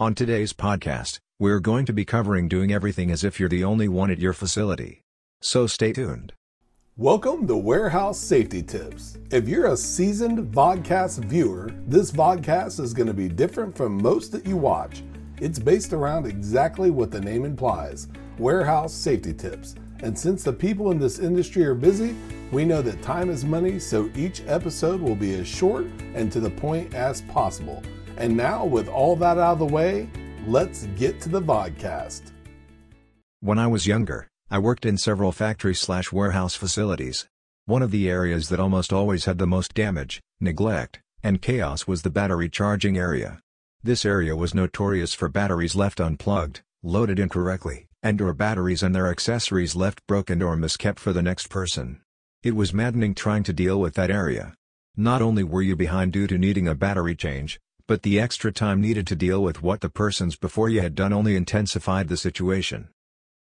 On today's podcast, we're going to be covering doing everything as if you're the only one at your facility. So stay tuned. Welcome to Warehouse Safety Tips. If you're a seasoned vodcast viewer, this vodcast is going to be different from most that you watch. It's based around exactly what the name implies warehouse safety tips. And since the people in this industry are busy, we know that time is money, so each episode will be as short and to the point as possible. And now, with all that out of the way, let's get to the vodcast. When I was younger, I worked in several factory slash warehouse facilities. One of the areas that almost always had the most damage, neglect, and chaos was the battery charging area. This area was notorious for batteries left unplugged, loaded incorrectly, and or batteries and their accessories left broken or miskept for the next person. It was maddening trying to deal with that area. Not only were you behind due to needing a battery change, but the extra time needed to deal with what the persons before you had done only intensified the situation.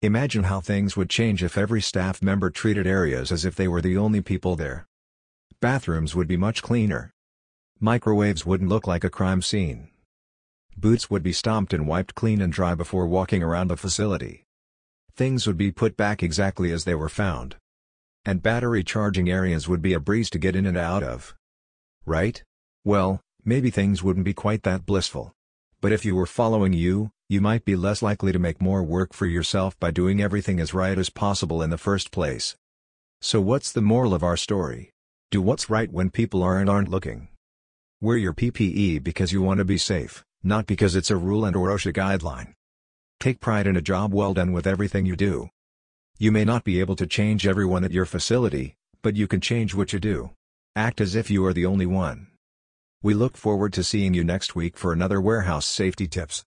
Imagine how things would change if every staff member treated areas as if they were the only people there. Bathrooms would be much cleaner. Microwaves wouldn't look like a crime scene. Boots would be stomped and wiped clean and dry before walking around the facility. Things would be put back exactly as they were found. And battery charging areas would be a breeze to get in and out of. Right? Well, maybe things wouldn't be quite that blissful. But if you were following you, you might be less likely to make more work for yourself by doing everything as right as possible in the first place. So what's the moral of our story? Do what's right when people aren't aren't looking. Wear your PPE because you want to be safe, not because it's a rule and or OSHA guideline. Take pride in a job well done with everything you do. You may not be able to change everyone at your facility, but you can change what you do. Act as if you are the only one. We look forward to seeing you next week for another warehouse safety tips.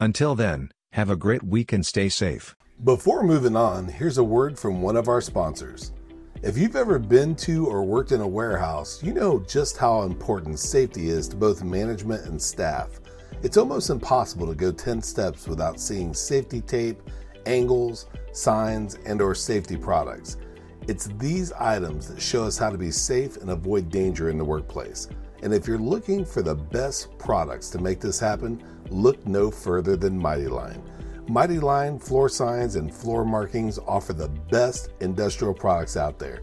Until then, have a great week and stay safe. Before moving on, here's a word from one of our sponsors. If you've ever been to or worked in a warehouse, you know just how important safety is to both management and staff. It's almost impossible to go 10 steps without seeing safety tape, angles, signs, and or safety products. It's these items that show us how to be safe and avoid danger in the workplace. And if you're looking for the best products to make this happen, look no further than Mighty Line. Mighty Line floor signs and floor markings offer the best industrial products out there.